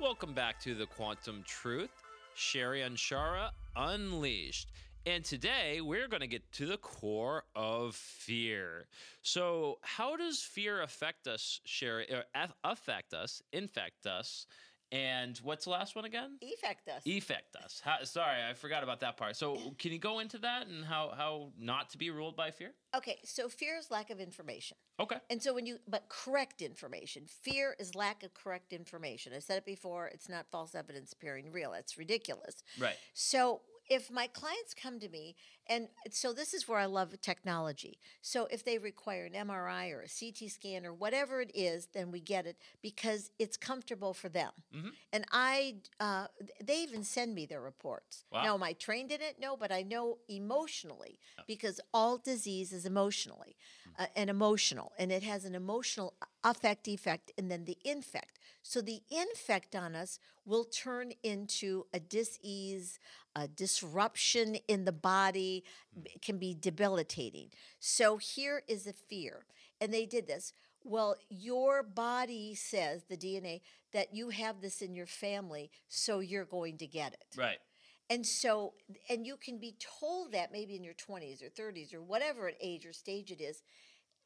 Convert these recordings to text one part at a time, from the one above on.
Welcome back to the Quantum Truth, Sherry Anshara Unleashed. And today we're going to get to the core of fear. So, how does fear affect us, Sherry? Affect us, infect us, and what's the last one again? Effect us. Effect us. How, sorry, I forgot about that part. So, can you go into that and how how not to be ruled by fear? okay, so fear is lack of information. Okay. And so when you, but correct information, fear is lack of correct information. I said it before, it's not false evidence appearing real. It's ridiculous. Right. So if my clients come to me, and so this is where I love technology. So if they require an MRI or a CT scan or whatever it is, then we get it because it's comfortable for them. Mm-hmm. And I, uh, they even send me their reports. Wow. Now, am I trained in it? No, but I know emotionally because all disease is emotionally uh, and emotional, and it has an emotional affect effect and then the infect. So the infect on us will turn into a dis-ease, a disruption in the body, hmm. it can be debilitating. So here is a fear. And they did this. Well, your body says, the DNA, that you have this in your family, so you're going to get it. Right. And so, and you can be told that maybe in your 20s or 30s or whatever age or stage it is,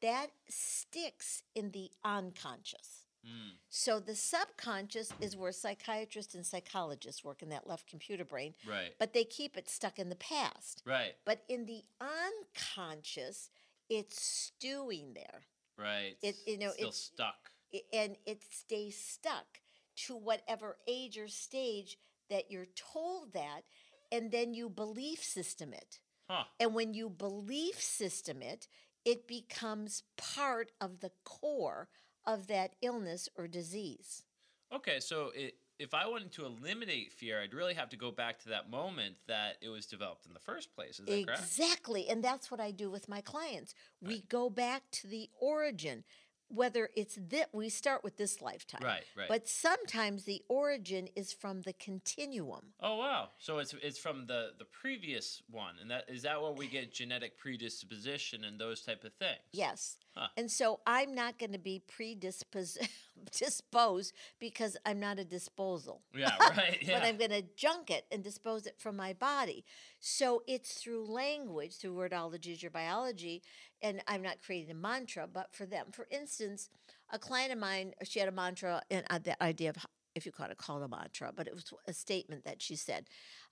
that sticks in the unconscious. Mm. So the subconscious is where psychiatrists and psychologists work in that left computer brain, Right. but they keep it stuck in the past. Right. But in the unconscious, it's stewing there. Right. It- you know, still it's- stuck. I- and it stays stuck to whatever age or stage that you're told that, and then you belief system it. Huh. And when you belief system it, it becomes part of the core of that illness or disease. Okay, so it, if I wanted to eliminate fear, I'd really have to go back to that moment that it was developed in the first place. Is that correct? Exactly. And that's what I do with my clients. We go back to the origin, whether it's that we start with this lifetime. Right, right. But sometimes the origin is from the continuum. Oh wow! So it's it's from the the previous one, and that is that where we get genetic predisposition and those type of things. Yes. Huh. And so I'm not going to be predisposed disposed because I'm not a disposal. Yeah. Right. Yeah. But I'm going to junk it and dispose it from my body. So it's through language, through wordology, your biology, and I'm not creating a mantra, but for them. For instance, a client of mine, she had a mantra, and the idea of if you call it, call it a mantra, but it was a statement that she said.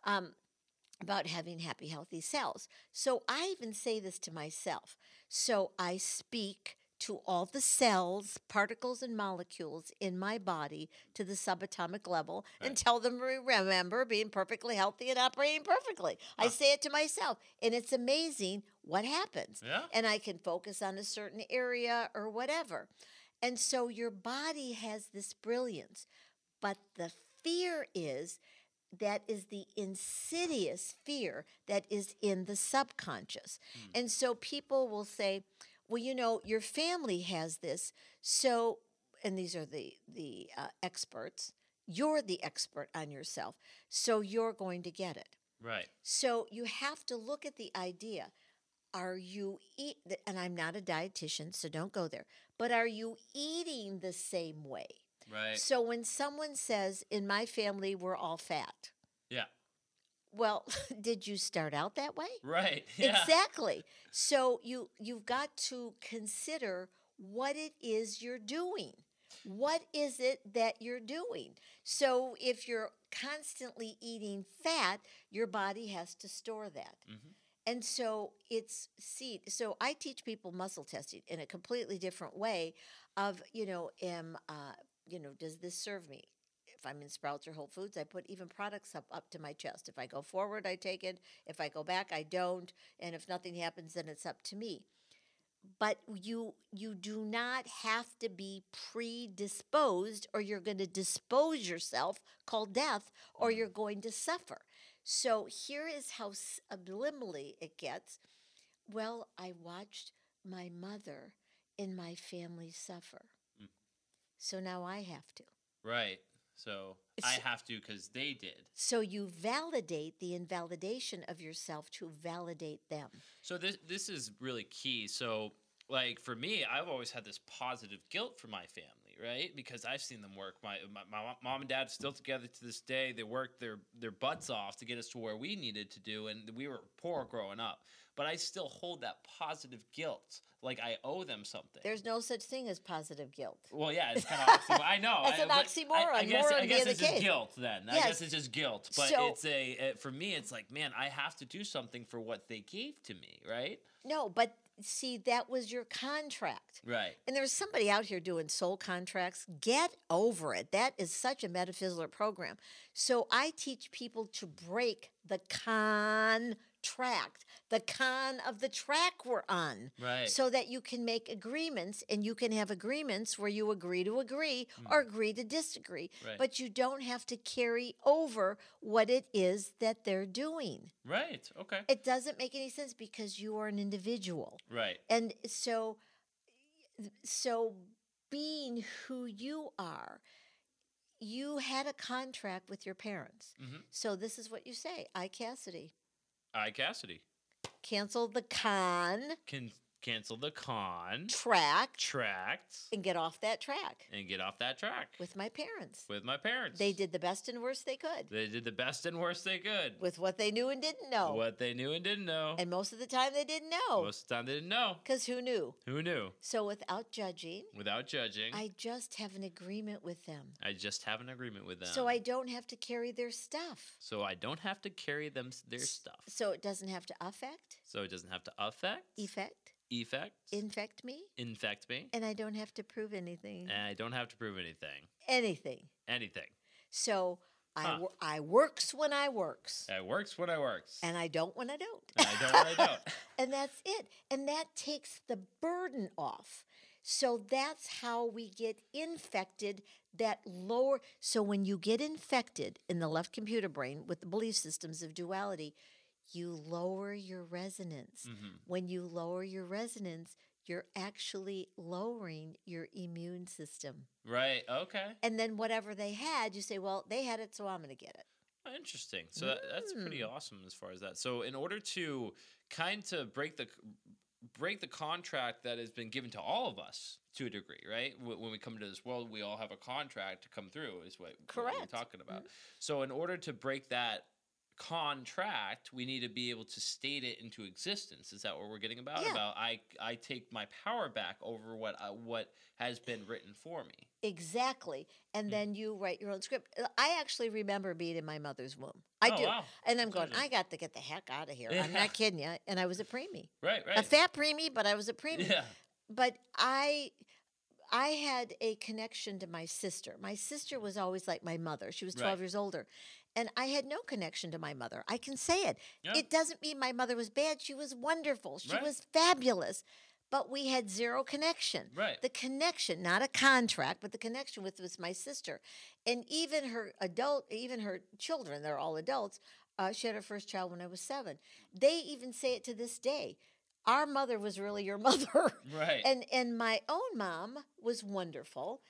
Um, about having happy, healthy cells. So I even say this to myself. So I speak to all the cells, particles, and molecules in my body to the subatomic level and tell them remember being perfectly healthy and operating perfectly. I say it to myself, and it's amazing what happens. Yeah. And I can focus on a certain area or whatever. And so your body has this brilliance. But the fear is that is the insidious fear that is in the subconscious. Hmm. And so people will say, well, you know, your family has this. So, and these are the, the uh, experts, you're the expert on yourself. So you're going to get it. right. So you have to look at the idea. Are you eat and I'm not a dietitian, so don't go there. But are you eating the same way? Right. So when someone says in my family we're all fat, yeah. Well, did you start out that way? Right. Yeah. Exactly. So you you've got to consider what it is you're doing. What is it that you're doing? So if you're constantly eating fat, your body has to store that. And so it's seed. So I teach people muscle testing in a completely different way of, you know, am uh, you know, does this serve me? If I'm in Sprouts or Whole Foods, I put even products up up to my chest. If I go forward, I take it. If I go back, I don't. And if nothing happens, then it's up to me. But you you do not have to be predisposed, or you're going to dispose yourself, called death, or you're mm-hmm. going to suffer. So here is how subliminally it gets. Well, I watched my mother and my family suffer. Mm. So now I have to. Right. So I have to because they did. So you validate the invalidation of yourself to validate them. So this this is really key. So like for me, I've always had this positive guilt for my family. Right? Because I've seen them work. My, my my mom and dad are still together to this day. They worked their their butts off to get us to where we needed to do, and we were poor growing up. But I still hold that positive guilt, like I owe them something. There's no such thing as positive guilt. Well, yeah, it's kind of oxymoron. I know. That's I, an but I- oxymoron. I, guess, I guess it's just case. guilt then. I Yes. guess it's just guilt. But So- it's a for me. It's like, man, I have to do something for what they gave to me, right? No, but see, that was your contract. Right. And there's somebody out here doing soul contracts. Get over it. That is such a metaphysical program. So I teach people to break the contract, the con of the track we're on. Right. So that you can make agreements and you can have agreements where you agree to agree or agree to disagree. Right. But you don't have to carry over what it is that they're doing. right. Okay. It doesn't make any sense because you are an individual. right. And so so being who you are, you had a contract with your parents. Mhm. So this is what you say, I Cassidy. I Cassidy. Cancel the con. Can cancel the con track tract and get off that track and get off that track with my parents. with my parents. They did the best and worst they could They did the best and worst they could. with what they knew and didn't know. What they knew and didn't know. And most of the time they didn't know Most of the time they didn't know. because who knew? Who knew? So without judging, Without judging, I, I just have an agreement with them. I just have an agreement with them. So I don't have to carry their stuff. so I don't have to carry them s- their stuff. So it doesn't have to affect, So it doesn't have to affect, effect, effect, infect me, infect me, and I don't have to prove anything. and I don't have to prove anything. Anything. Anything. So I, Huh. wor- I works when I works, It works when I works. and I don't when I don't. And I don't when I don't. and that's it. And that takes the burden off. So that's how we get infected that lower. So when you get infected in the left computer brain with the belief systems of duality, you lower your resonance. Mhm. When you lower your resonance, you're actually lowering your immune system. Right. Okay. And then whatever they had, you say, well, they had it, so I'm going to get it. Interesting. So that, that's pretty Mm. awesome as far as that. So in order to kind of break the break the contract that has been given to all of us to a degree, right? When we come into this world, we all have a contract to come through. Is what, what we're talking about. So in order to break that contract, we need to be able to state it into existence. Is that what we're getting about? Yeah. About I I take my power back over what I, what has been written for me. Exactly. And Mm. then you write your own script. Uh, I actually remember being in my mother's womb. I Oh, do. wow. And I'm going, I got to get the heck out of here. I'm not kidding you. And I was a preemie. Right. Right. A fat preemie, but I was a preemie. yeah. But I I had a connection to my sister. My sister was always like my mother. She was 12 Right. years older. And I had no connection to my mother. I can say it. Yeah. It doesn't mean my mother was bad. She was wonderful. She Right. was fabulous. But we had zero connection. Right. The connection, not a contract, but the connection with was my sister. And even her adult, even her children, they're all adults. Uh, she had her first child when I was seven. They even say it to this day. Our mother was really your mother. Right. and and my own mom was wonderful,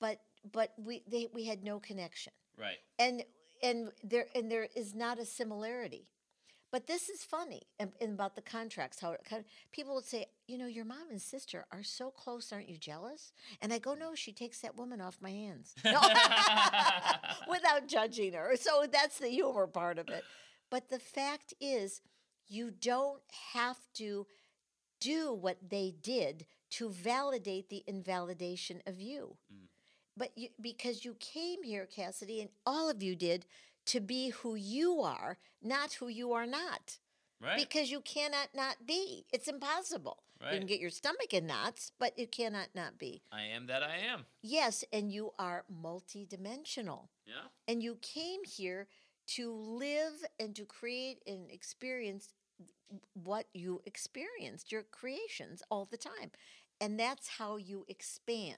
but but we they, we had no connection. right. And and there and there is not a similarity. But this is funny and, and about the contracts. How it kind people would say, you know, your mom and sister are so close. Aren't you jealous? And I go, no, she takes that woman off my hands, No. without judging her. So that's the humor part of it. But the fact is, you don't have to do what they did to validate the invalidation of you. Mm. But you, because you came here, Cassidy, and all of you did to be who you are, not who you are not. Right. Because you cannot not be. It's impossible. Right. You can get your stomach in knots, but you cannot not be. I am that I am. Yes, and you are multidimensional. Yeah. And you came here to live and to create and experience what you experienced, your creations all the time. And that's how you expand.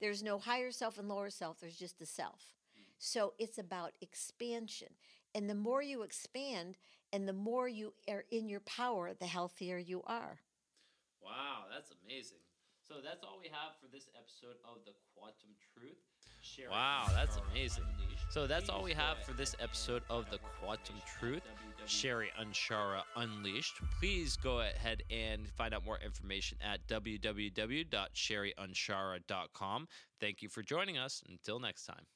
There's no higher self and lower self, there's just the self. Mm. So it's about expansion. And the more you expand and the more you are in your power, the healthier you are. Wow, that's amazing. So that's all we have for this episode of the Quantum Truth. Wow, that's amazing. So that's all we have for this episode of The Quantum Truth. Sherry Anshara Unleashed. Please go ahead and find out more information at www.sherryanshara.com. Thank you for joining us. Until next time.